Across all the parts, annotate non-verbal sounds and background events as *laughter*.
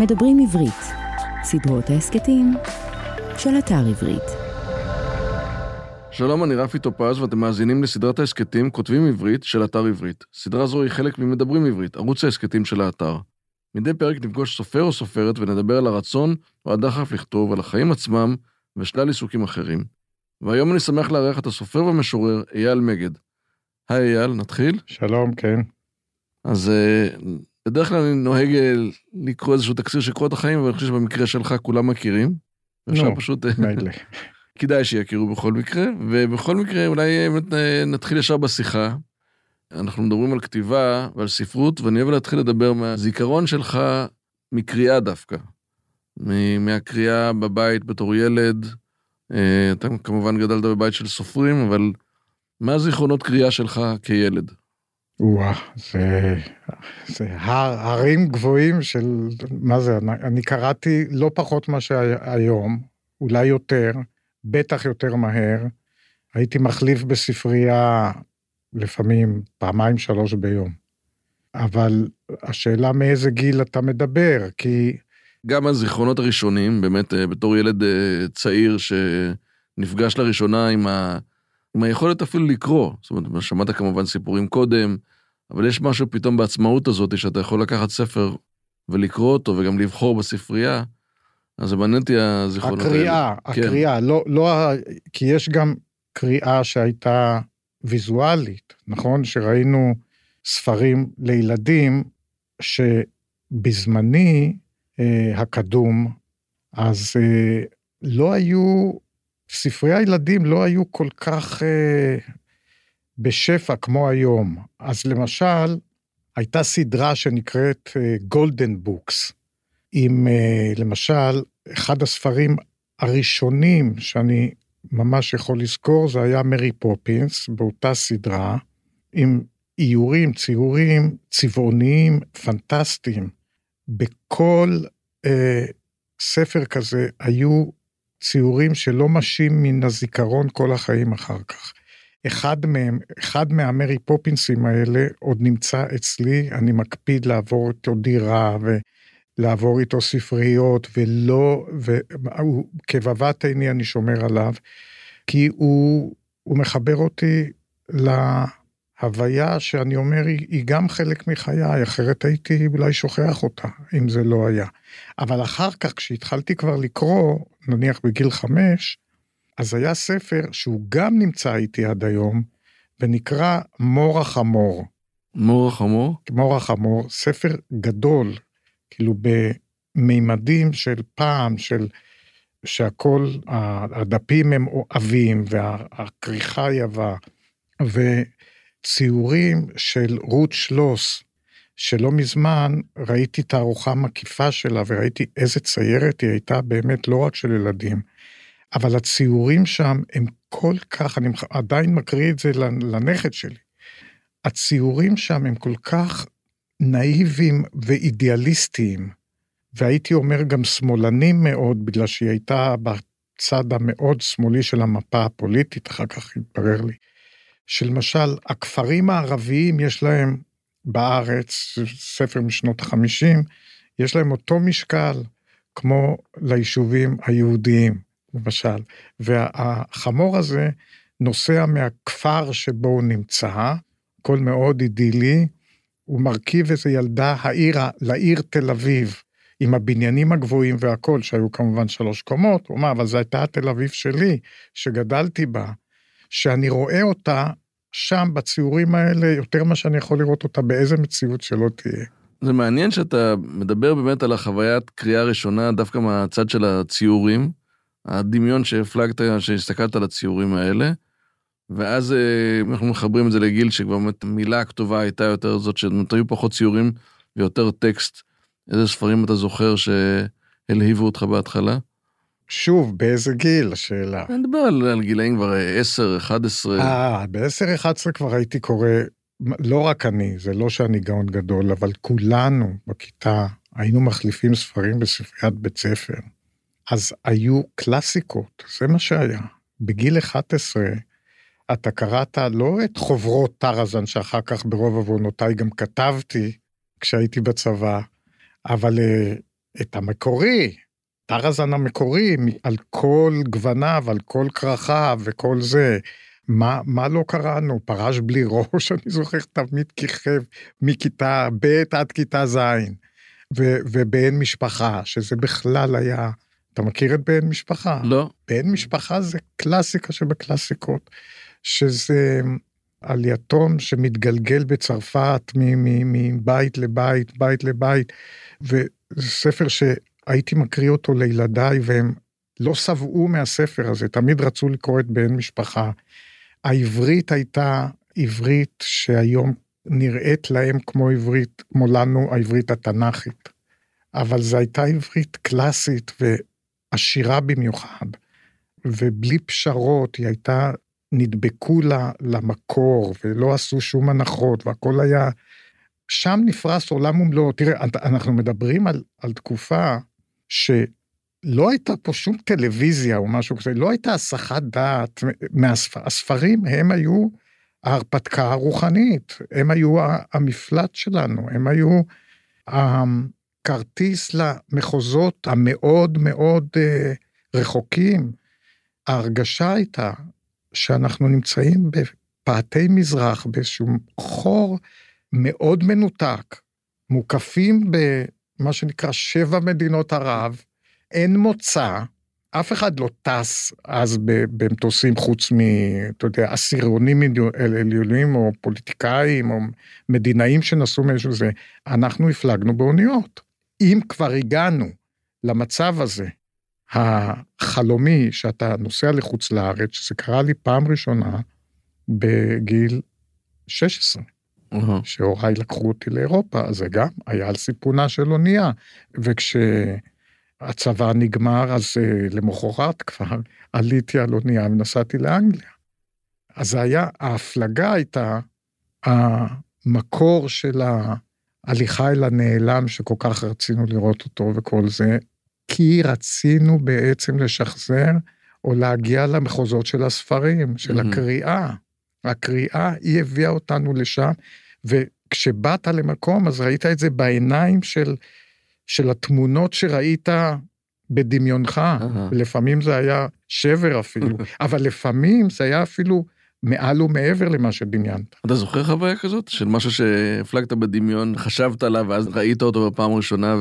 מדברים עברית, סדרות ההסכתים של אתר עברית. שלום, אני רפי טופז ואתם מאזינים לסדרת ההסכתים כותבים עברית של אתר עברית. סדרה זו היא חלק ממדברים עברית, ערוץ ההסכתים של האתר. מדי פרק נפגוש סופר או סופרת ונדבר על הרצון או הדחף לכתוב, על החיים עצמם ושלל עיסוקים אחרים. והיום אני שמח לארח את הסופר והמשורר אייל מגד. היי אייל, נתחיל? שלום, כן. אז אה, בדרך כלל אני נוהג אה, לקרוא איזשהו תקציר של קורות החיים, אבל אני חושב שבמקרה שלך כולם מכירים. אפשר פשוט... אה. *laughs* כדאי שיכירו בכל מקרה, ובכל מקרה אולי אה, נתחיל ישר בשיחה. אנחנו מדברים על כתיבה ועל ספרות, ואני אוהב להתחיל לדבר מהזיכרון שלך מקריאה דווקא. מהקריאה בבית בתור ילד. אתה כמובן גדלת בבית של סופרים, אבל מה הזיכרונות קריאה שלך כילד? וואה, זה, זה הר, הרים גבוהים של, מה זה, אני, קראתי לא פחות מה שהיום, אולי יותר, בטח יותר מהר. הייתי מחליף בספרייה לפעמים פעמיים שלוש ביום. אבל השאלה מאיזה גיל אתה מדבר, כי גם הזיכרונות הראשונים, באמת אה, בתור ילד אה, צעיר שנפגש לראשונה עם, ה... עם היכולת אפילו לקרוא. זאת אומרת, שמעת כמובן סיפורים קודם, אבל יש משהו פתאום בעצמאות הזאת שאתה יכול לקחת ספר ולקרוא אותו וגם לבחור בספרייה, אז זה מעניין אותי הזיכרונות הקריאה, האלה. כן. הקריאה, לא, לא, ה- כי יש גם קריאה שהייתה ויזואלית, נכון? שראינו ספרים לילדים שבזמני אה, הקדום, אז אה, לא היו, ספרי הילדים לא היו כל כך אה, בשפע כמו היום. אז למשל, הייתה סדרה שנקראת Golden Books, עם אה, למשל, אחד הספרים הראשונים שאני ממש יכול לזכור, זה היה מרי פופינס, באותה סדרה, עם איורים, ציורים צבעוניים פנטסטיים. בכל אה, ספר כזה היו ציורים שלא משים מן הזיכרון כל החיים אחר כך. אחד מהם, אחד מהמרי פופינסים האלה עוד נמצא אצלי, אני מקפיד לעבור איתו דירה ולעבור איתו ספריות, ולא, והוא, כבבת עיני אני שומר עליו, כי הוא, הוא מחבר אותי להוויה שאני אומר, היא, היא גם חלק מחיי, אחרת הייתי אולי שוכח אותה, אם זה לא היה. אבל אחר כך, כשהתחלתי כבר לקרוא, נניח בגיל חמש, אז היה ספר שהוא גם נמצא איתי עד היום, ונקרא מור החמור. מור החמור? מור החמור, ספר גדול, כאילו במימדים של פעם, של שהכל, הדפים הם עבים והכריכה היא עבה, וציורים של רות שלוס, שלא מזמן ראיתי תערוכה מקיפה שלה וראיתי איזה ציירת היא הייתה באמת לא רק של ילדים, אבל הציורים שם הם כל כך, אני עדיין מקריא את זה לנכד שלי. הציורים שם הם כל כך נאיביים ואידיאליסטיים, והייתי אומר גם שמאלנים מאוד, בגלל שהיא הייתה בצד המאוד שמאלי של המפה הפוליטית, אחר כך התברר לי, שלמשל, הכפרים הערביים יש להם בארץ, ספר משנות החמישים, יש להם אותו משקל כמו ליישובים היהודיים. למשל, והחמור הזה נוסע מהכפר שבו הוא נמצא, הכל מאוד אידילי, הוא מרכיב איזה ילדה העיר, לעיר תל אביב, עם הבניינים הגבוהים והכל, שהיו כמובן שלוש קומות, הוא אומר, אבל זו הייתה תל אביב שלי, שגדלתי בה, שאני רואה אותה שם בציורים האלה יותר ממה שאני יכול לראות אותה באיזה מציאות שלא תהיה. זה מעניין שאתה מדבר באמת על החוויית קריאה ראשונה דווקא מהצד של הציורים. הדמיון שהפלגת, שהסתכלת על הציורים האלה, ואז אה, אנחנו מחברים את זה לגיל שכבר באמת מילה הכתובה הייתה יותר זאת, שהיו פחות ציורים ויותר טקסט. איזה ספרים אתה זוכר שהלהיבו אותך בהתחלה? שוב, באיזה גיל השאלה? אני מדבר על, על גילאים כבר 10, 11. אה, ב-10, 11 כבר הייתי קורא, לא רק אני, זה לא שאני גאון גדול, אבל כולנו בכיתה היינו מחליפים ספרים בספריית בית ספר. אז היו קלאסיקות, זה מה שהיה. בגיל 11 אתה קראת לא את חוברות טרזן שאחר כך ברוב עוונותיי גם כתבתי כשהייתי בצבא, אבל את המקורי, טרזן המקורי, על כל גווניו, על כל כרכיו וכל זה. מה, מה לא קראנו? פרש בלי ראש, *laughs* אני זוכר תמיד כיכב מכיתה ב' עד כיתה ז', ובן משפחה, שזה בכלל היה, אתה מכיר את בן משפחה? לא. בן משפחה זה קלאסיקה שבקלאסיקות, שזה על יתום שמתגלגל בצרפת מבית לבית, בית לבית, וזה ספר שהייתי מקריא אותו לילדיי והם לא שבעו מהספר הזה, תמיד רצו לקרוא את בן משפחה. העברית הייתה עברית שהיום נראית להם כמו עברית, כמו לנו העברית התנ"כית. אבל זו הייתה עברית קלאסית ועשירה במיוחד, ובלי פשרות, היא הייתה, נדבקו לה למקור ולא עשו שום הנחות והכל היה, שם נפרס עולם ומלואו. תראה, אנחנו מדברים על, על תקופה ש... לא הייתה פה שום טלוויזיה או משהו כזה, לא הייתה הסחת דעת מהספרים, הספרים הם היו ההרפתקה הרוחנית, הם היו המפלט שלנו, הם היו הכרטיס למחוזות המאוד מאוד אה, רחוקים. ההרגשה הייתה שאנחנו נמצאים בפאתי מזרח, באיזשהו חור מאוד מנותק, מוקפים במה שנקרא שבע מדינות ערב, אין מוצא, אף אחד לא טס אז במטוסים חוץ מ... אתה יודע, עשירונים עליונים או פוליטיקאים או מדינאים שנסעו מאיזשהו זה. אנחנו הפלגנו באוניות. אם כבר הגענו למצב הזה, החלומי, שאתה נוסע לחוץ לארץ, שזה קרה לי פעם ראשונה בגיל 16. Uh-huh. שהוריי לקחו אותי לאירופה, אז זה גם היה על סיפונה של אונייה. וכש... הצבא נגמר, אז uh, למחרת כבר *laughs* עליתי על אונייה ונסעתי לאנגליה. אז זה היה, ההפלגה הייתה המקור של ההליכה אל הנעלם שכל כך רצינו לראות אותו וכל זה, כי רצינו בעצם לשחזר או להגיע למחוזות של הספרים, של mm-hmm. הקריאה. הקריאה, היא הביאה אותנו לשם, וכשבאת למקום, אז ראית את זה בעיניים של של התמונות שראית בדמיונך, לפעמים זה היה שבר אפילו, *laughs* אבל לפעמים זה היה אפילו מעל ומעבר למה שדמיינת. אתה זוכר חוויה כזאת? של משהו שהפלגת בדמיון, חשבת עליו, ואז ראית אותו בפעם הראשונה,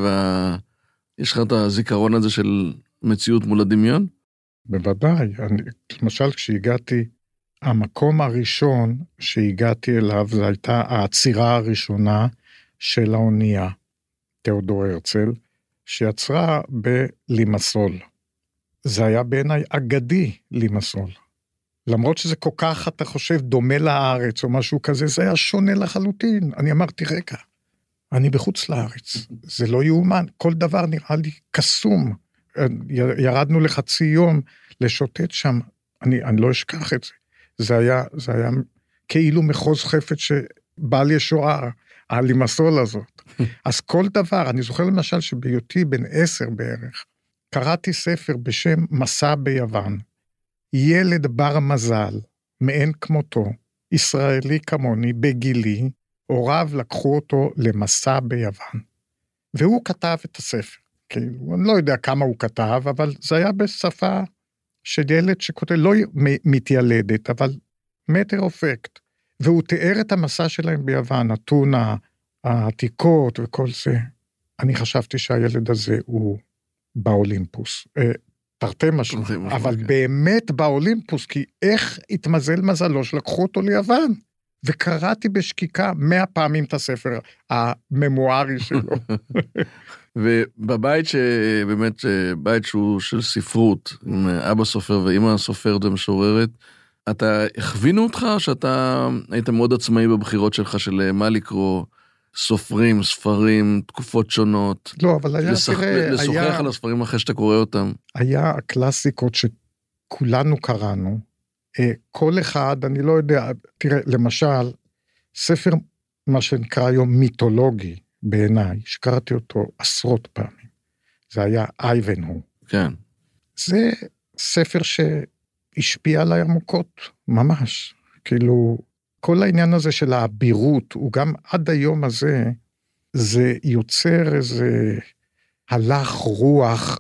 ויש לך את הזיכרון הזה של מציאות מול הדמיון? בוודאי. אני, למשל, כשהגעתי, המקום הראשון שהגעתי אליו, זו הייתה העצירה הראשונה של האונייה. תיאודור הרצל, שיצרה בלימסול. זה היה בעיניי אגדי לימסול. למרות שזה כל כך, אתה חושב, דומה לארץ או משהו כזה, זה היה שונה לחלוטין. אני אמרתי, רגע, אני בחוץ לארץ, זה לא יאומן, כל דבר נראה לי קסום. ירדנו לחצי יום לשוטט שם, אני, אני לא אשכח את זה. זה היה, זה היה כאילו מחוז חפץ שבעל ישועה, הלימסול הזאת. *laughs* אז כל דבר, אני זוכר למשל שבהיותי בן עשר בערך, קראתי ספר בשם מסע ביוון. ילד בר מזל, מאין כמותו, ישראלי כמוני, בגילי, הוריו לקחו אותו למסע ביוון. והוא כתב את הספר. כאילו, אני לא יודע כמה הוא כתב, אבל זה היה בשפה של ילד שכותב, לא מתיילדת, אבל מטר אופקט. והוא תיאר את המסע שלהם ביוון, אתונה, העתיקות וכל זה. אני חשבתי שהילד הזה הוא באולימפוס. אה, תרתי משמע, אבל כן. באמת באולימפוס, כי איך התמזל מזלו שלקחו אותו ליוון? וקראתי בשקיקה מאה פעמים את הספר הממוארי *laughs* שלו. ובבית שבאמת, בית שהוא של ספרות, עם אבא סופר ואימא סופרת ומשוררת, אתה, הכווינו אותך שאתה היית מאוד עצמאי בבחירות שלך של מה לקרוא, סופרים, ספרים, תקופות שונות. לא, אבל היה, לשח... תראה, לשוחח היה... על הספרים אחרי שאתה קורא אותם. היה הקלאסיקות שכולנו קראנו. אה, כל אחד, אני לא יודע, תראה, למשל, ספר, מה שנקרא היום מיתולוגי בעיניי, שקראתי אותו עשרות פעמים, זה היה אייבן הוא. כן. זה ספר שהשפיע עליי עמוקות, ממש. כאילו, כל העניין הזה של האבירות, הוא גם עד היום הזה, זה יוצר איזה הלך רוח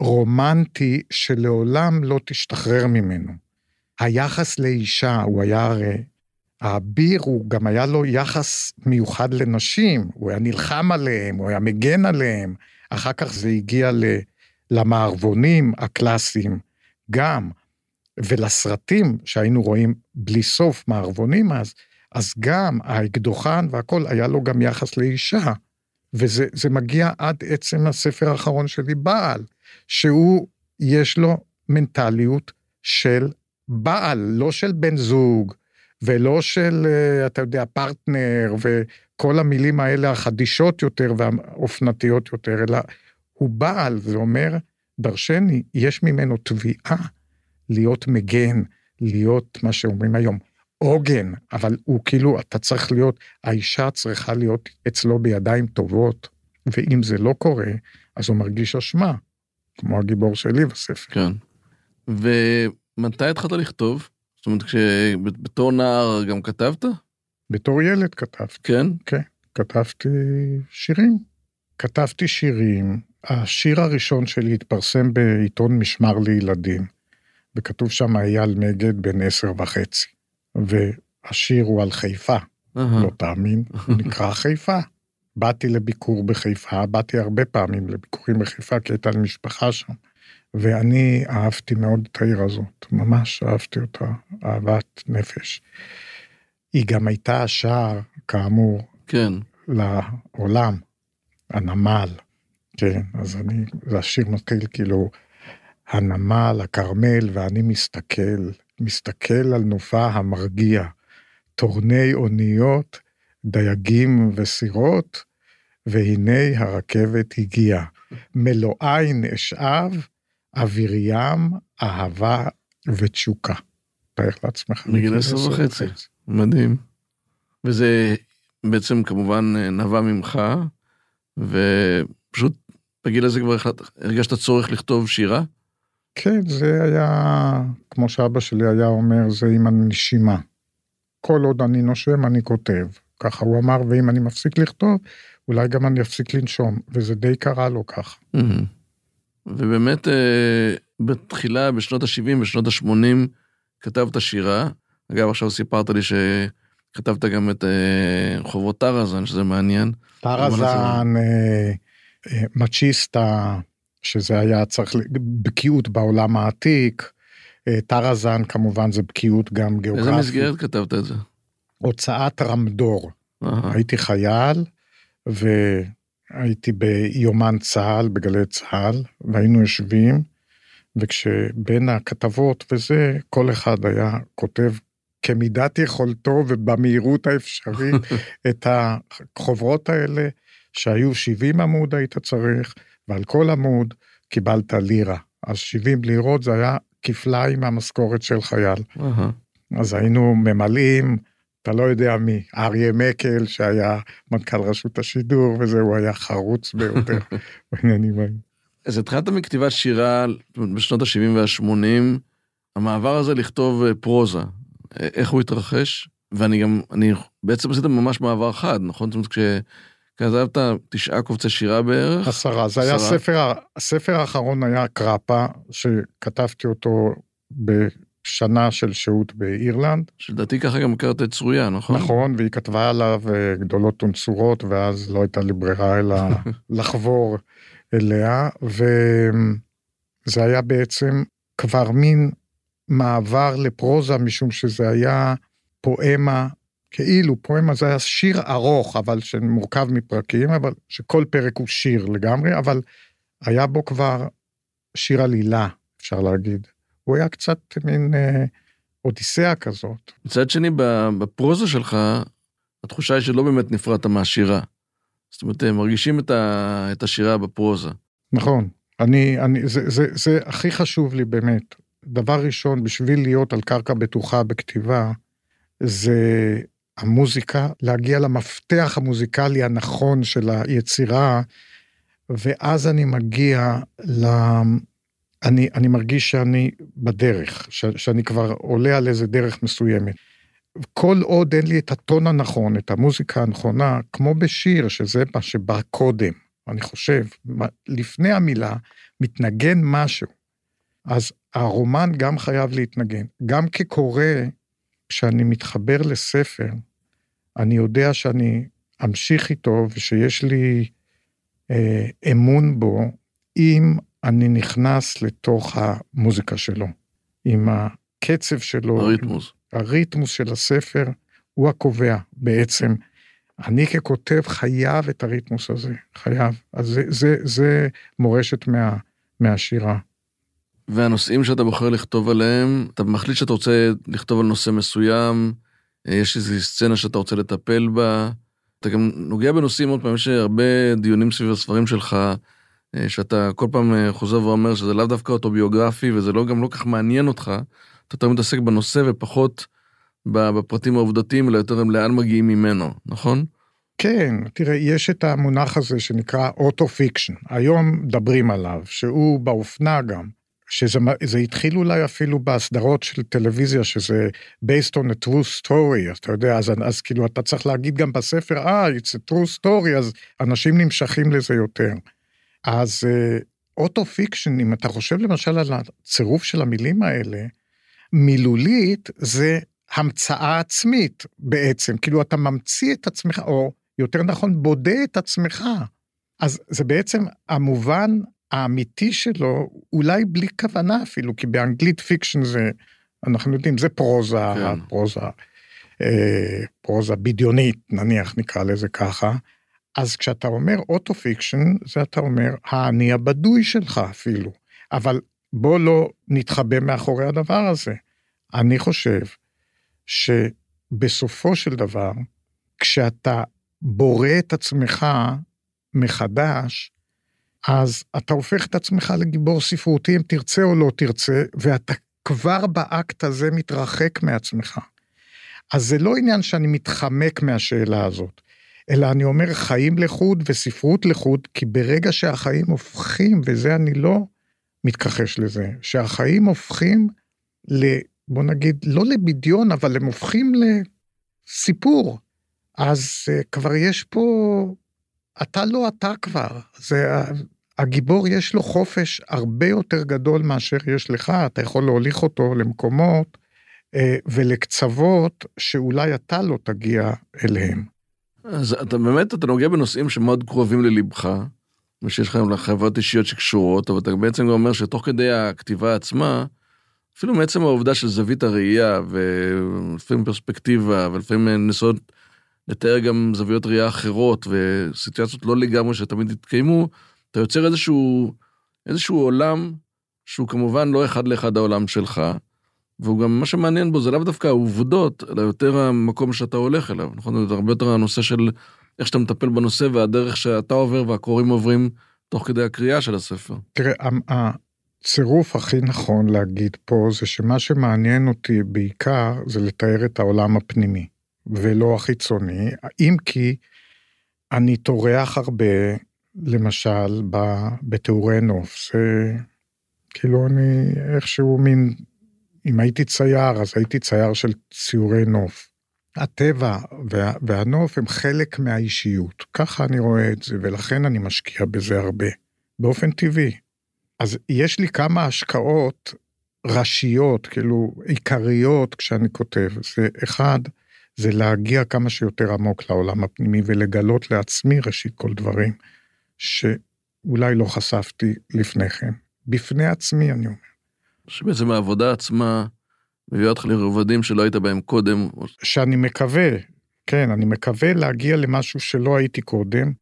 רומנטי שלעולם לא תשתחרר ממנו. היחס לאישה, הוא היה הרי, האביר, הוא גם היה לו יחס מיוחד לנשים, הוא היה נלחם עליהם, הוא היה מגן עליהם. אחר כך זה הגיע למערבונים הקלאסיים גם, ולסרטים שהיינו רואים בלי סוף מערבונים אז, אז גם האקדוחן והכל, היה לו גם יחס לאישה. וזה מגיע עד עצם הספר האחרון שלי, בעל, שהוא, יש לו מנטליות של בעל, לא של בן זוג, ולא של, אה, אתה יודע, פרטנר, וכל המילים האלה החדישות יותר והאופנתיות יותר, אלא הוא בעל, זה אומר, דרשני, יש ממנו תביעה להיות מגן, להיות מה שאומרים היום, עוגן, אבל הוא כאילו, אתה צריך להיות, האישה צריכה להיות אצלו בידיים טובות, ואם זה לא קורה, אז הוא מרגיש אשמה, כמו הגיבור שלי בספר. כן. ומתי התחלת לכתוב? זאת אומרת, כשבתור נער גם כתבת? בתור ילד כתבתי. כן? כן, כתבתי שירים. כתבתי שירים. השיר הראשון שלי התפרסם בעיתון משמר לילדים, וכתוב שם אייל מגד בן עשר וחצי. והשיר הוא על חיפה, לא תאמין, הוא נקרא חיפה. באתי לביקור בחיפה, באתי הרבה פעמים לביקורים בחיפה, כי הייתה לי משפחה שם. ואני אהבתי מאוד את העיר הזאת, ממש אהבתי אותה, אהבת נפש. היא גם הייתה השער, כאמור, כן. לעולם, הנמל, כן, אז אני, זה השיר מתחיל כאילו, הנמל, הכרמל, ואני מסתכל, מסתכל על נופה המרגיע, טורני אוניות, דייגים וסירות, והנה הרכבת הגיעה. מלואין אשאב, אוויר ים, אהבה ותשוקה. תאר לעצמך. מגיל עשר וחצי. מדהים. וזה בעצם כמובן נבע ממך, ופשוט בגיל הזה כבר הרגשת צורך לכתוב שירה? כן, זה היה, כמו שאבא שלי היה אומר, זה עם הנשימה. כל עוד אני נושם, אני כותב. ככה הוא אמר, ואם אני מפסיק לכתוב, אולי גם אני אפסיק לנשום, וזה די קרה לו ככה. ובאמת, אה, בתחילה, בשנות ה-70 ושנות ה-80, כתבת שירה. אגב, עכשיו סיפרת לי שכתבת גם את אה, חובות טראזן, שזה מעניין. טראזן, אה, מצ'יסטה, שזה היה צריך בקיאות בעולם העתיק. טראזן כמובן זה בקיאות גם גיאוגרפית. איזה מסגרת כתבת את זה? הוצאת רמדור. הייתי חייל, והייתי ביומן צה"ל, בגלי צה"ל, והיינו יושבים, וכשבין הכתבות וזה, כל אחד היה כותב כמידת יכולתו ובמהירות האפשרית *laughs* את החוברות האלה, שהיו 70 עמוד היית צריך, ועל כל עמוד קיבלת לירה. אז 70 לירות זה היה כפליים מהמשכורת של חייל. אז היינו ממלאים, אתה לא יודע מי, אריה מקל שהיה מנכ"ל רשות השידור וזה, הוא היה חרוץ ביותר *laughs* בעניינים האלה. אז התחלת מכתיבת שירה בשנות ה-70 וה-80, המעבר הזה לכתוב אה, פרוזה, איך הוא התרחש? ואני גם, אני בעצם עשית ממש מעבר חד, נכון? זאת אומרת, כשכתבת תשעה קובצי שירה בערך? עשרה, זה היה ספר, הספר האחרון היה קראפה, שכתבתי אותו ב... שנה של שהות באירלנד. שלדעתי ככה גם הכרת את צרויה, נכון? נכון, והיא כתבה עליו אה, גדולות ונצורות, ואז לא הייתה לי ברירה אלא *laughs* לחבור אליה, וזה היה בעצם כבר מין מעבר לפרוזה, משום שזה היה פואמה, כאילו פואמה זה היה שיר ארוך, אבל שמורכב מפרקים, אבל שכל פרק הוא שיר לגמרי, אבל היה בו כבר שיר עלילה, אפשר להגיד. הוא היה קצת מין אה, אודיסאה כזאת. מצד שני, בפרוזה שלך, התחושה היא שלא באמת נפרדת מהשירה. זאת אומרת, הם מרגישים את, ה, את השירה בפרוזה. נכון. אני, אני, זה, זה, זה הכי חשוב לי באמת. דבר ראשון, בשביל להיות על קרקע בטוחה בכתיבה, זה המוזיקה, להגיע למפתח המוזיקלי הנכון של היצירה, ואז אני מגיע ל... אני, אני מרגיש שאני בדרך, ש, שאני כבר עולה על איזה דרך מסוימת. כל עוד אין לי את הטון הנכון, את המוזיקה הנכונה, כמו בשיר, שזה מה שבא קודם, אני חושב, לפני המילה, מתנגן משהו. אז הרומן גם חייב להתנגן. גם כקורא, כשאני מתחבר לספר, אני יודע שאני אמשיך איתו ושיש לי אה, אמון בו, אם אני נכנס לתוך המוזיקה שלו, עם הקצב שלו. הריתמוס. הריתמוס של הספר הוא הקובע בעצם. אני ככותב חייב את הריתמוס הזה, חייב. אז זה, זה, זה מורשת מה, מהשירה. והנושאים שאתה בוחר לכתוב עליהם, אתה מחליט שאתה רוצה לכתוב על נושא מסוים, אה, יש איזו סצנה שאתה רוצה לטפל בה, אתה גם נוגע בנושאים, עוד פעם, יש הרבה דיונים סביב הספרים שלך, אה, שאתה כל פעם אה, חוזר ואומר שזה לאו דווקא אוטוביוגרפי, וזה לא, גם לא כך מעניין אותך, אתה יותר מתעסק בנושא ופחות בפרטים העובדתיים, אלא יותר לאן מגיעים ממנו, נכון? כן, תראה, יש את המונח הזה שנקרא auto-fiction, היום מדברים עליו, שהוא באופנה גם. שזה התחיל אולי אפילו בסדרות של טלוויזיה, שזה based on a true story, אתה יודע, אז, אז כאילו אתה צריך להגיד גם בספר, אה, ah, it's a true story, אז אנשים נמשכים לזה יותר. אז auto uh, fiction, אם אתה חושב למשל על הצירוף של המילים האלה, מילולית זה המצאה עצמית בעצם, כאילו אתה ממציא את עצמך, או יותר נכון, בודה את עצמך. אז זה בעצם המובן האמיתי שלו, אולי בלי כוונה אפילו, כי באנגלית fiction זה, אנחנו יודעים, זה פרוזה, כן. פרוזה, אה, פרוזה בדיונית, נניח נקרא לזה ככה. אז כשאתה אומר auto fiction, זה אתה אומר האני הבדוי שלך אפילו. אבל בוא לא נתחבא מאחורי הדבר הזה. אני חושב שבסופו של דבר, כשאתה בורא את עצמך מחדש, אז אתה הופך את עצמך לגיבור ספרותי אם תרצה או לא תרצה, ואתה כבר באקט הזה מתרחק מעצמך. אז זה לא עניין שאני מתחמק מהשאלה הזאת, אלא אני אומר חיים לחוד וספרות לחוד, כי ברגע שהחיים הופכים, וזה אני לא מתכחש לזה, שהחיים הופכים ל... בוא נגיד, לא לבדיון, אבל הם הופכים לסיפור. אז uh, כבר יש פה, אתה לא אתה כבר, זה, הגיבור יש לו חופש הרבה יותר גדול מאשר יש לך, אתה יכול להוליך אותו למקומות אה, ולקצוות שאולי אתה לא תגיע אליהם. אז אתה באמת, אתה נוגע בנושאים שמאוד קרובים ללבך, ושיש לך חברות אישיות שקשורות, אבל אתה בעצם גם אומר שתוך כדי הכתיבה עצמה, אפילו מעצם העובדה של זווית הראייה, ולפעמים פרספקטיבה, ולפעמים ניסיון לתאר גם זוויות ראייה אחרות, וסיטואציות לא לגמרי שתמיד יתקיימו, אתה יוצר איזשהו, איזשהו עולם שהוא כמובן לא אחד לאחד העולם שלך, והוא גם, מה שמעניין בו זה לאו דווקא העובדות, אלא יותר המקום שאתה הולך אליו, נכון? זה הרבה יותר הנושא של איך שאתה מטפל בנושא והדרך שאתה עובר והקוראים עוברים תוך כדי הקריאה של הספר. תראה, הצירוף הכי נכון להגיד פה זה שמה שמעניין אותי בעיקר זה לתאר את העולם הפנימי, ולא החיצוני, אם כי אני טורח הרבה למשל, בתיאורי נוף, זה כאילו אני איכשהו מין, אם הייתי צייר, אז הייתי צייר של ציורי נוף. הטבע וה, והנוף הם חלק מהאישיות, ככה אני רואה את זה, ולכן אני משקיע בזה הרבה, באופן טבעי. אז יש לי כמה השקעות ראשיות, כאילו עיקריות כשאני כותב. זה אחד, זה להגיע כמה שיותר עמוק לעולם הפנימי ולגלות לעצמי ראשית כל דברים. שאולי לא חשפתי לפני כן. בפני עצמי, אני אומר. שבעצם העבודה עצמה מביאה אותך לרבדים שלא היית בהם קודם. שאני מקווה, כן, אני מקווה להגיע למשהו שלא הייתי קודם,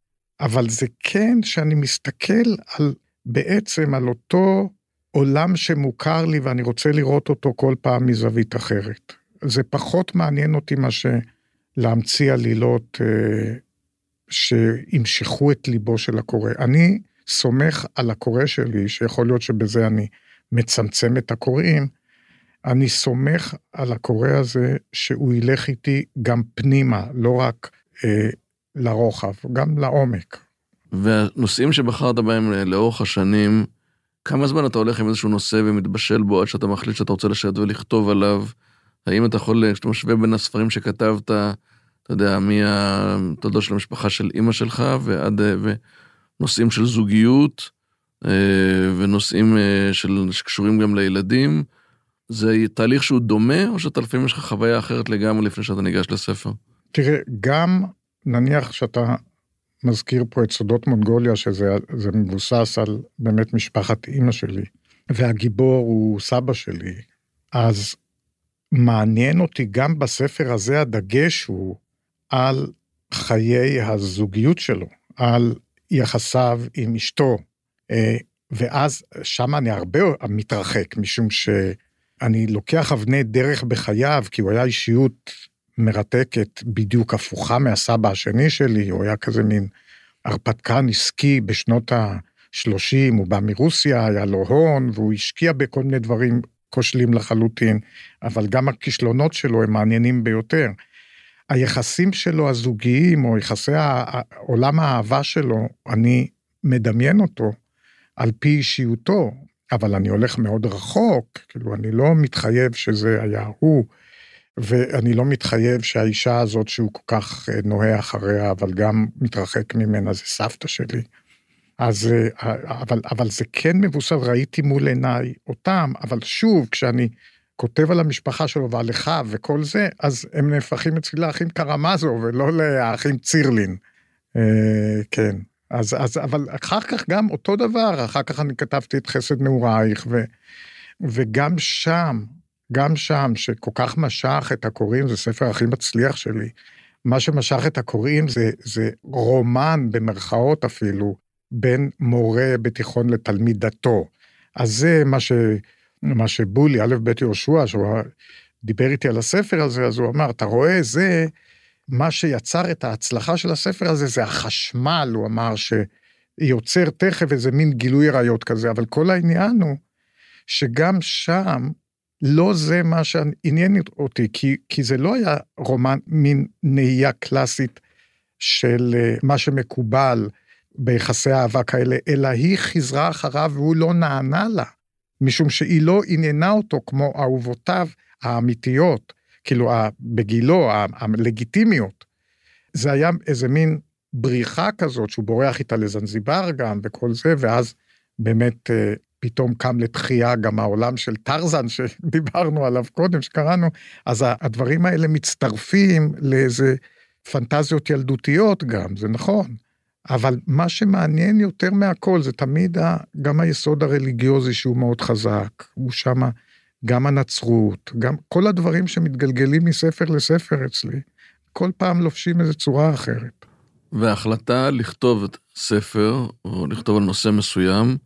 אבל זה כן שאני מסתכל על, בעצם על אותו עולם שמוכר לי ואני רוצה לראות אותו כל פעם מזווית אחרת. זה פחות מעניין אותי מה שלהמציא עלילות אה, שימשכו את ליבו של הקורא. אני סומך על הקורא שלי, שיכול להיות שבזה אני מצמצם את הקוראים, אני סומך על הקורא הזה שהוא ילך איתי גם פנימה, לא רק אה, לרוחב, גם לעומק. והנושאים שבחרת בהם לאורך השנים, כמה זמן אתה הולך עם איזשהו נושא ומתבשל בו עד שאתה מחליט שאתה רוצה לשבת ולכתוב עליו? האם אתה יכול, כשאתה משווה בין הספרים שכתבת, אתה יודע, מהתולדות של המשפחה של אימא שלך ועד, ו, נושאים של זוגיות אה, ונושאים אה, של, שקשורים גם לילדים. זה תהליך שהוא דומה, או שאתה לפעמים יש לך חוויה אחרת לגמרי לפני שאתה ניגש לספר? תראה, גם נניח שאתה מזכיר פה את סודות מונגוליה, שזה מבוסס על באמת משפחת אימא שלי, והגיבור הוא סבא שלי, אז מעניין אותי גם בספר הזה, הדגש הוא על חיי הזוגיות שלו, על יחסיו עם אשתו. אה, ואז שם אני הרבה מתרחק, משום שאני לוקח אבני דרך בחייו, כי הוא היה אישיות מרתקת, בדיוק הפוכה מהסבא השני שלי, הוא היה כזה מין הרפתקן עסקי בשנות ה-30, הוא בא מרוסיה, היה לו הון, והוא השקיע בכל מיני דברים כושלים לחלוטין, אבל גם הכישלונות שלו הם מעניינים ביותר. היחסים שלו הזוגיים, או יחסי עולם האהבה שלו, אני מדמיין אותו על פי אישיותו, אבל אני הולך מאוד רחוק, כאילו, אני לא מתחייב שזה היה הוא, ואני לא מתחייב שהאישה הזאת שהוא כל כך אה, נוהה אחריה, אבל גם מתרחק ממנה, זה סבתא שלי. אז, אה, אבל, אבל זה כן מבוסס, ראיתי מול עיניי אותם, אבל שוב, כשאני כותב על המשפחה שלו ועל אחיו וכל זה, אז הם נהפכים אצלי לאחים קרמזו ולא לאחים צירלין. אה, כן, אז, אז, אבל אחר כך גם אותו דבר, אחר כך אני כתבתי את חסד נעורייך, ו, וגם שם, גם שם, שכל כך משך את הקוראים, זה ספר הכי מצליח שלי, מה שמשך את הקוראים זה, זה רומן, במרכאות אפילו, בין מורה בתיכון לתלמידתו. אז זה מה, ש, מה שבולי, א' ב' יהושע, שהוא דיבר איתי על הספר הזה, אז הוא אמר, אתה רואה, זה מה שיצר את ההצלחה של הספר הזה, זה החשמל, הוא אמר, שיוצר תכף איזה מין גילוי עריות כזה, אבל כל העניין הוא שגם שם, לא זה מה שעניין אותי, כי, כי זה לא היה רומן, מין נהייה קלאסית של אה, מה שמקובל ביחסי אהבה כאלה, אלא היא חיזרה אחריו והוא לא נענה לה, משום שהיא לא עניינה אותו כמו אהובותיו האמיתיות, כאילו בגילו, הלגיטימיות. זה היה איזה מין בריחה כזאת שהוא בורח איתה לזנזיבר גם וכל זה, ואז באמת אה, פתאום קם לתחייה גם העולם של טרזן שדיברנו עליו קודם, שקראנו, אז הדברים האלה מצטרפים לאיזה פנטזיות ילדותיות גם, זה נכון. אבל מה שמעניין יותר מהכל זה תמיד גם היסוד הרליגיוזי שהוא מאוד חזק, הוא שמה גם הנצרות, גם כל הדברים שמתגלגלים מספר לספר אצלי, כל פעם לובשים איזו צורה אחרת. וההחלטה לכתוב את ספר, או לכתוב על נושא מסוים,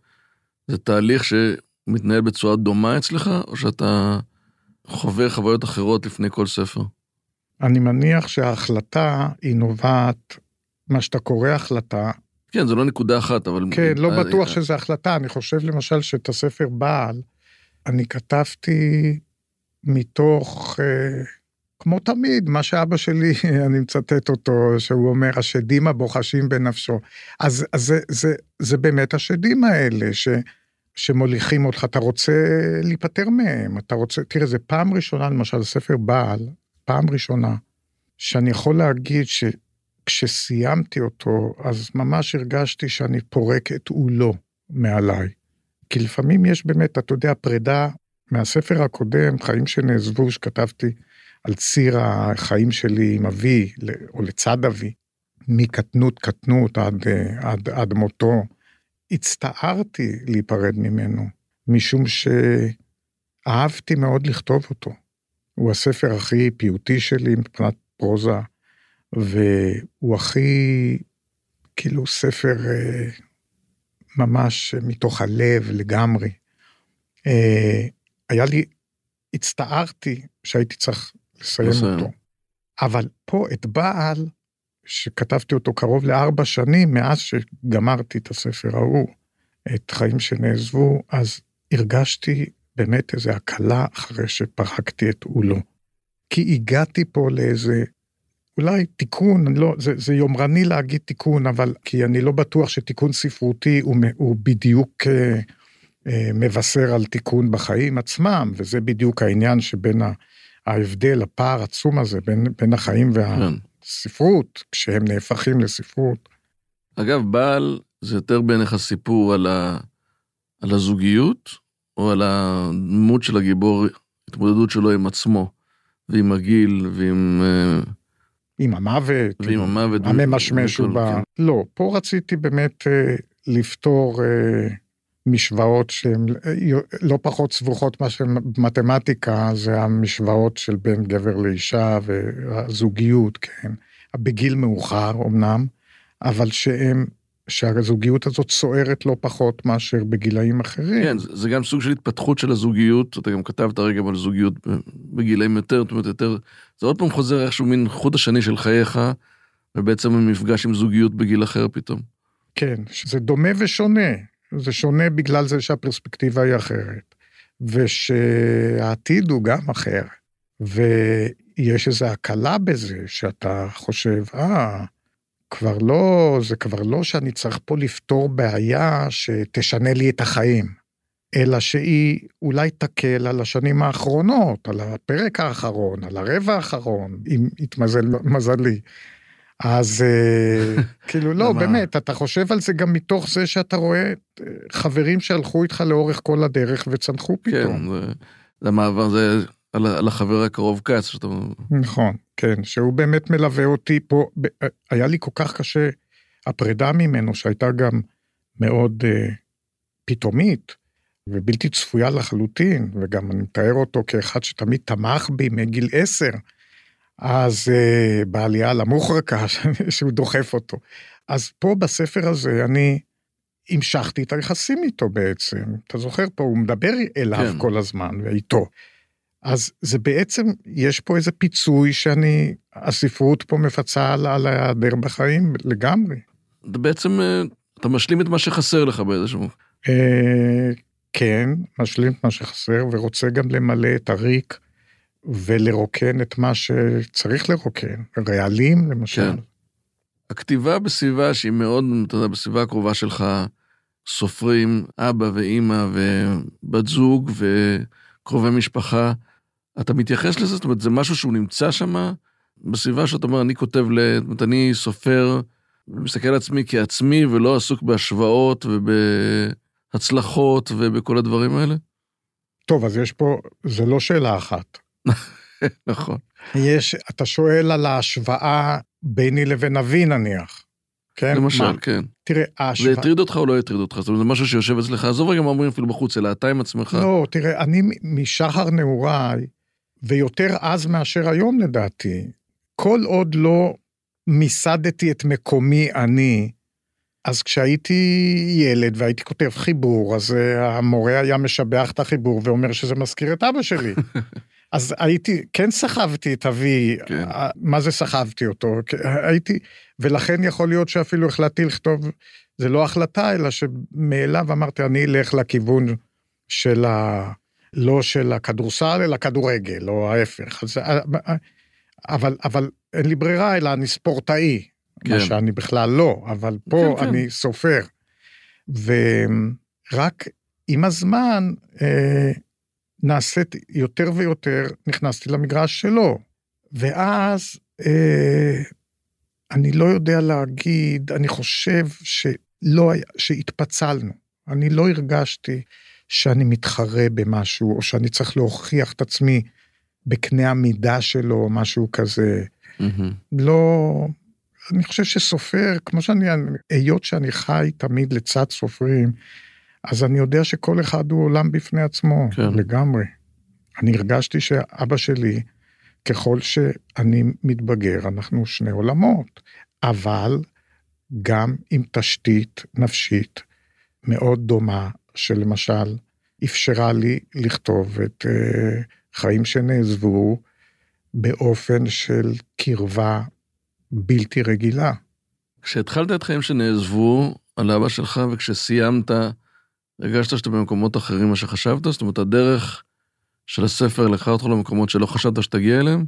זה תהליך שמתנהל בצורה דומה אצלך, או שאתה חווה חוויות אחרות לפני כל ספר? אני מניח שההחלטה היא נובעת מה שאתה קורא החלטה. כן, זה לא נקודה אחת, אבל... כן, לא אה, בטוח אה, שזה החלטה. אני חושב למשל שאת הספר בעל, אני כתבתי מתוך, אה, כמו תמיד, מה שאבא שלי, *laughs* אני מצטט אותו, שהוא אומר, השדים הבוחשים בנפשו. אז, אז זה, זה, זה באמת השדים האלה, ש, שמוליכים אותך, אתה רוצה להיפטר מהם, אתה רוצה, תראה, זה פעם ראשונה, למשל, ספר בעל, פעם ראשונה, שאני יכול להגיד ש... כשסיימתי אותו, אז ממש הרגשתי שאני פורק את עולו מעליי. כי לפעמים יש באמת, אתה יודע, פרידה מהספר הקודם, חיים שנעזבו, שכתבתי על ציר החיים שלי עם אבי, או לצד אבי, מקטנות קטנות עד, עד, עד מותו. הצטערתי להיפרד ממנו, משום שאהבתי מאוד לכתוב אותו. הוא הספר הכי פיוטי שלי מבחינת פרוזה והוא הכי, כאילו ספר אה, ממש מתוך הלב לגמרי. אה, היה לי, הצטערתי שהייתי צריך לסיים לסיים. אותו. אבל פה את בעל, שכתבתי אותו קרוב לארבע שנים מאז שגמרתי את הספר ההוא, את חיים שנעזבו, אז הרגשתי באמת איזו הקלה אחרי שפרקתי את עולו. כי הגעתי פה לאיזה אולי תיקון, אני לא, זה, זה יומרני להגיד תיקון, אבל כי אני לא בטוח שתיקון ספרותי הוא, הוא בדיוק אה, אה, מבשר על תיקון בחיים עצמם, וזה בדיוק העניין שבין ההבדל, הפער העצום הזה בין, בין החיים והספרות, כן. כשהם נהפכים לספרות. אגב, בעל זה יותר בעיניך סיפור על, ה, על הזוגיות, או על הדמות של הגיבור, התמודדות שלו עם עצמו, ועם הגיל, ועם... אה, עם המוות. ועם המוות. הממשמש הוא ב... כן. לא, פה רציתי באמת אה, לפתור אה, משוואות שהן אה, לא פחות סבוכות מאשר מתמטיקה, זה המשוואות של בין גבר לאישה והזוגיות, כן. בגיל מאוחר אמנם, אבל שהם שהזוגיות הזאת סוערת לא פחות מאשר בגילאים אחרים. כן, זה, זה גם סוג של התפתחות של הזוגיות, אתה גם כתבת רגע על זוגיות בגילאים יותר, זאת אומרת יותר, זה עוד פעם חוזר איכשהו מין חוט השני של חייך, ובעצם המפגש עם זוגיות בגיל אחר פתאום. כן, זה דומה ושונה, זה שונה בגלל זה שהפרספקטיבה היא אחרת, ושהעתיד הוא גם אחר, ויש איזו הקלה בזה, שאתה חושב, אה, כבר לא, זה כבר לא שאני צריך פה לפתור בעיה שתשנה לי את החיים, אלא שהיא אולי תקל על השנים האחרונות, על הפרק האחרון, על הרבע האחרון, אם יתמזל מזלי. אז אה, *laughs* כאילו, לא, באמת, אתה חושב על זה גם מתוך זה שאתה רואה אה, חברים שהלכו איתך לאורך כל הדרך וצנחו כן, פתאום. כן, זה, זה מעבר, זה על, על החבר הקרוב כץ. שאתה... נכון, כן, שהוא באמת מלווה אותי פה, היה לי כל כך קשה הפרידה ממנו, שהייתה גם מאוד uh, פתאומית ובלתי צפויה לחלוטין, וגם אני מתאר אותו כאחד שתמיד תמך בי מגיל עשר, אז uh, בעלייה למוחרקה, *laughs* שהוא דוחף אותו. אז פה בספר הזה אני המשכתי את היחסים איתו בעצם. אתה זוכר פה, הוא מדבר אליו כן. כל הזמן, ואיתו. אז זה בעצם, יש פה איזה פיצוי שאני, הספרות פה מפצה על, על ההיעדר בחיים לגמרי. זה בעצם, אה, אתה משלים את מה שחסר לך באיזשהו... אה, כן, משלים את מה שחסר, ורוצה גם למלא את הריק ולרוקן את מה שצריך לרוקן, רעלים למשל. כן. הכתיבה בסביבה שהיא מאוד, אתה יודע, בסביבה הקרובה שלך, סופרים, אבא ואימא ובת זוג וקרובי משפחה, אתה מתייחס לזה? זאת אומרת, זה משהו שהוא נמצא שם בסביבה שאתה אומר, אני כותב, זאת אומרת, אני סופר, מסתכל על עצמי כעצמי ולא עסוק בהשוואות ובהצלחות ובכל הדברים האלה? טוב, אז יש פה, זה לא שאלה אחת. *laughs* נכון. יש, אתה שואל על ההשוואה ביני לבין אבי נניח. כן? למשל, מה? כן. תראה, ההשוואה... זה הטריד אותך או לא הטריד אותך? זאת אומרת, זה משהו שיושב אצלך, עזוב רגע מה אומרים אפילו בחוץ, אלא אתה עם עצמך. לא, תראה, אני משחר נעוריי, ויותר אז מאשר היום לדעתי. כל עוד לא מיסדתי את מקומי אני, אז כשהייתי ילד והייתי כותב חיבור, אז אה, המורה היה משבח את החיבור ואומר שזה מזכיר את אבא שלי. *laughs* אז הייתי, כן סחבתי את אבי, כן. אה, מה זה סחבתי אותו? הייתי, ולכן יכול להיות שאפילו החלטתי לכתוב, זה לא החלטה, אלא שמאליו אמרתי, אני אלך לכיוון של ה... לא של הכדורסל, אלא כדורגל, או ההפך. אז, אה, אה, אבל, אבל אין לי ברירה, אלא אני ספורטאי, כן. מה שאני בכלל לא, אבל פה כן, אני כן. סופר. ורק עם הזמן אה, נעשית יותר ויותר, נכנסתי למגרש שלו. ואז אה, אני לא יודע להגיד, אני חושב שלא היה, שהתפצלנו. אני לא הרגשתי שאני מתחרה במשהו, או שאני צריך להוכיח את עצמי בקנה המידה שלו, או משהו כזה. Mm-hmm. לא, אני חושב שסופר, כמו שאני, היות שאני חי תמיד לצד סופרים, אז אני יודע שכל אחד הוא עולם בפני עצמו, כן. לגמרי. אני הרגשתי שאבא שלי, ככל שאני מתבגר, אנחנו שני עולמות, אבל גם עם תשתית נפשית מאוד דומה שלמשל אפשרה לי לכתוב את uh, חיים שנעזבו באופן של קרבה בלתי רגילה. כשהתחלת את חיים שנעזבו על אבא שלך וכשסיימת, הרגשת שאתה במקומות אחרים ממה שחשבת? זאת אומרת, הדרך של הספר לקחה אותך למקומות שלא חשבת שתגיע אליהם?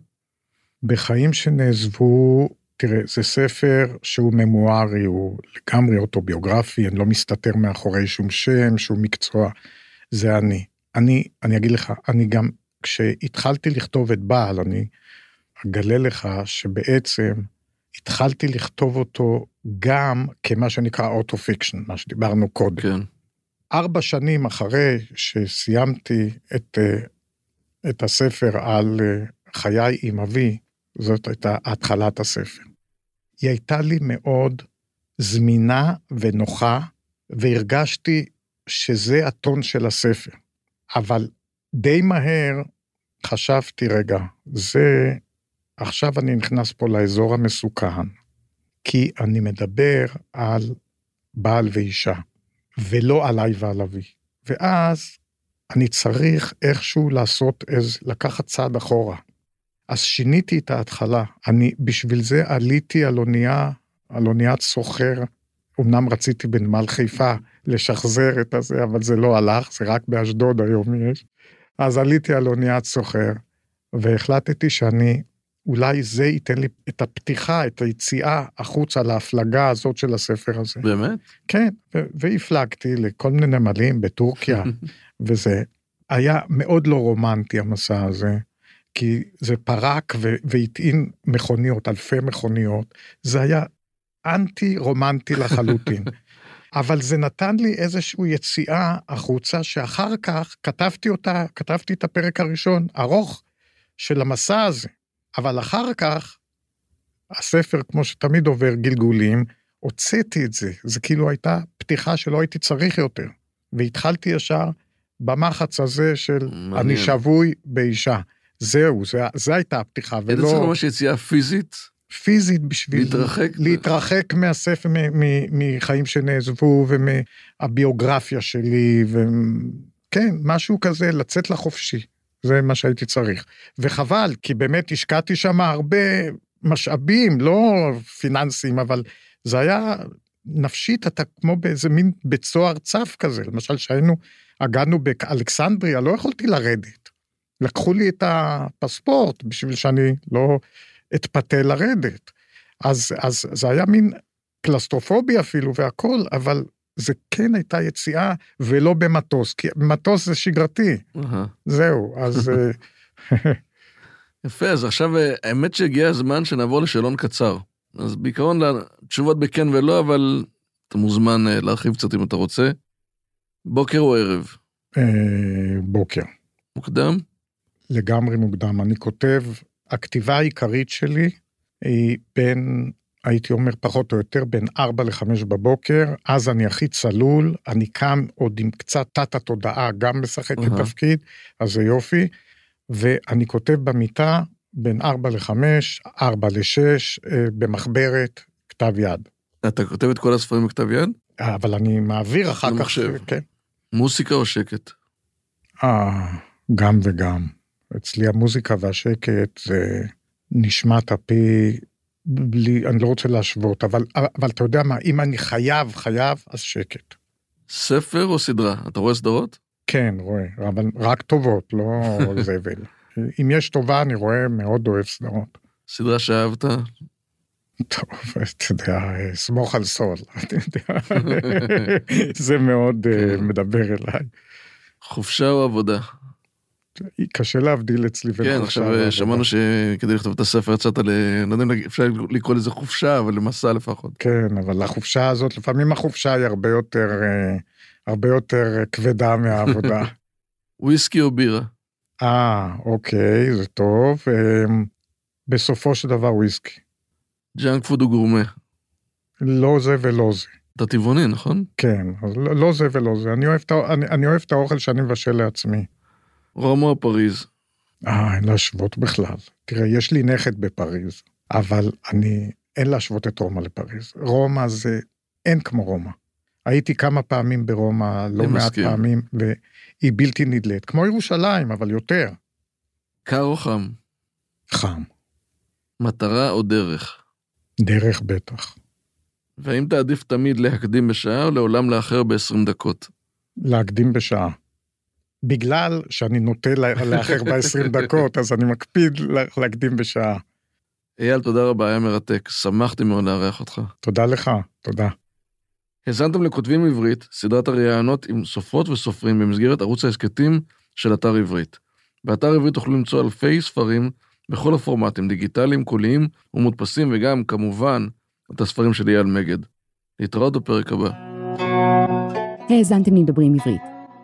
בחיים שנעזבו תראה, זה ספר שהוא ממוארי, הוא לגמרי אוטוביוגרפי, אני לא מסתתר מאחורי שום שם, שום מקצוע, זה אני. אני, אני אגיד לך, אני גם, כשהתחלתי לכתוב את בעל, אני אגלה לך שבעצם התחלתי לכתוב אותו גם כמה שנקרא auto-fiction, מה שדיברנו קודם. כן. ארבע שנים אחרי שסיימתי את, אה, את הספר על אה, חיי עם אבי, זאת הייתה התחלת הספר. היא הייתה לי מאוד זמינה ונוחה, והרגשתי שזה הטון של הספר. אבל די מהר חשבתי, רגע, זה, עכשיו אני נכנס פה לאזור המסוכן, כי אני מדבר על בעל ואישה, ולא עליי ועל אבי. ואז אני צריך איכשהו לעשות איזה, לקחת צעד אחורה. אז שיניתי את ההתחלה. אני, בשביל זה עליתי על אונייה, על אוניית סוחר. אמנם רציתי בנמל חיפה לשחזר את הזה, אבל זה לא הלך, זה רק באשדוד היום יש. אז עליתי על אוניית סוחר, והחלטתי שאני, אולי זה ייתן לי את הפתיחה, את היציאה החוצה להפלגה הזאת של הספר הזה. באמת? כן, והפלגתי לכל מיני נמלים בטורקיה, *laughs* וזה היה מאוד לא רומנטי המסע הזה. כי זה פרק והטעין מכוניות, אלפי מכוניות, זה היה אנטי רומנטי לחלוטין. *laughs* אבל זה נתן לי איזושהי יציאה החוצה, שאחר כך כתבתי אותה, כתבתי את הפרק הראשון, ארוך, של המסע הזה. אבל אחר כך, הספר, כמו שתמיד עובר גלגולים, הוצאתי את זה. זה כאילו הייתה פתיחה שלא הייתי צריך יותר. והתחלתי ישר במחץ הזה של מעניין. אני שבוי באישה. זהו, זה, זה הייתה הפתיחה, ולא... היית צריך ממש יציאה פיזית? פיזית בשביל... להתרחק? להתרחק מהספר, מחיים שנעזבו ומהביוגרפיה שלי, וכן, משהו כזה, לצאת לחופשי. זה מה שהייתי צריך. וחבל, כי באמת השקעתי שם הרבה משאבים, לא פיננסיים, אבל זה היה נפשית, אתה כמו באיזה מין בית סוהר צף כזה. למשל, שהיינו, הגענו באלכסנדריה, לא יכולתי לרדת. לקחו לי את הפספורט בשביל שאני לא אתפתה לרדת. אז, אז זה היה מין קלסטרופוביה אפילו והכל, אבל זה כן הייתה יציאה ולא במטוס, כי מטוס זה שגרתי. Uh-huh. זהו, אז... אה, *laughs* יפה, אז עכשיו אה, האמת שהגיע הזמן שנעבור לשאלון קצר. אז בעיקרון תשובות בכן ולא, אבל אתה מוזמן אה, להרחיב קצת אם אתה רוצה. בוקר או ערב? בוקר. מוקדם? לגמרי מוקדם. אני כותב, הכתיבה העיקרית שלי היא בין, הייתי אומר פחות או יותר, בין 4 ל-5 בבוקר, אז אני הכי צלול, אני קם עוד עם קצת תת-התודעה, גם משחק uh-huh. תפקיד, אז זה יופי, ואני כותב במיטה בין 4 ל-5, 4 ל-6, במחברת, כתב יד. אתה כותב את כל הספרים בכתב יד? אבל אני מעביר אחר כך, למחשב. כן. מוסיקה או שקט? אה, גם וגם. אצלי המוזיקה והשקט זה נשמת הפי, בלי, אני לא רוצה להשוות, אבל, אבל אתה יודע מה, אם אני חייב, חייב, אז שקט. ספר או סדרה? אתה רואה סדרות? כן, רואה, אבל רק טובות, לא *laughs* זבל. אם יש טובה, אני רואה, מאוד אוהב סדרות. סדרה שאהבת? טוב, אתה יודע, סמוך על סול, *laughs* זה מאוד אה, כן. מדבר אליי. חופשה או עבודה? קשה להבדיל אצלי בין כן, חופשה. כן, עכשיו שמענו שכדי לכתוב את הספר יצאת ל... לא יודע אם אפשר לקרוא לזה חופשה, אבל למסע לפחות. כן, אבל החופשה הזאת, לפעמים החופשה היא הרבה יותר, אה, הרבה יותר כבדה מהעבודה. *laughs* וויסקי או בירה? אה, אוקיי, זה טוב. אה, בסופו של דבר וויסקי. junk food או גורמה. לא זה ולא זה. אתה טבעוני, נכון? כן, לא, לא זה ולא זה. אני אוהב, אני, אני אוהב את האוכל שאני מבשל לעצמי. רומא או פריז? אה, אין להשוות בכלל. תראה, יש לי נכד בפריז, אבל אני, אין להשוות את רומא לפריז. רומא זה, אין כמו רומא. הייתי כמה פעמים ברומא, לא מעט מסכים. פעמים, והיא בלתי נדלית. כמו ירושלים, אבל יותר. קר או חם? חם. מטרה או דרך? דרך בטח. והאם תעדיף תמיד להקדים בשעה או לעולם לאחר ב-20 דקות? להקדים בשעה. בגלל שאני נוטה לאחר ב-20 דקות, אז אני מקפיד להקדים בשעה. אייל, תודה רבה, היה מרתק. שמחתי מאוד לארח אותך. תודה לך, תודה. האזנתם לכותבים עברית, סדרת הראיונות עם סופרות וסופרים במסגרת ערוץ ההסכתים של אתר עברית. באתר עברית תוכלו למצוא אלפי ספרים בכל הפורמטים, דיגיטליים, קוליים ומודפסים, וגם, כמובן, את הספרים של אייל מגד. להתראות בפרק הבא. האזנתם לדברים עברית,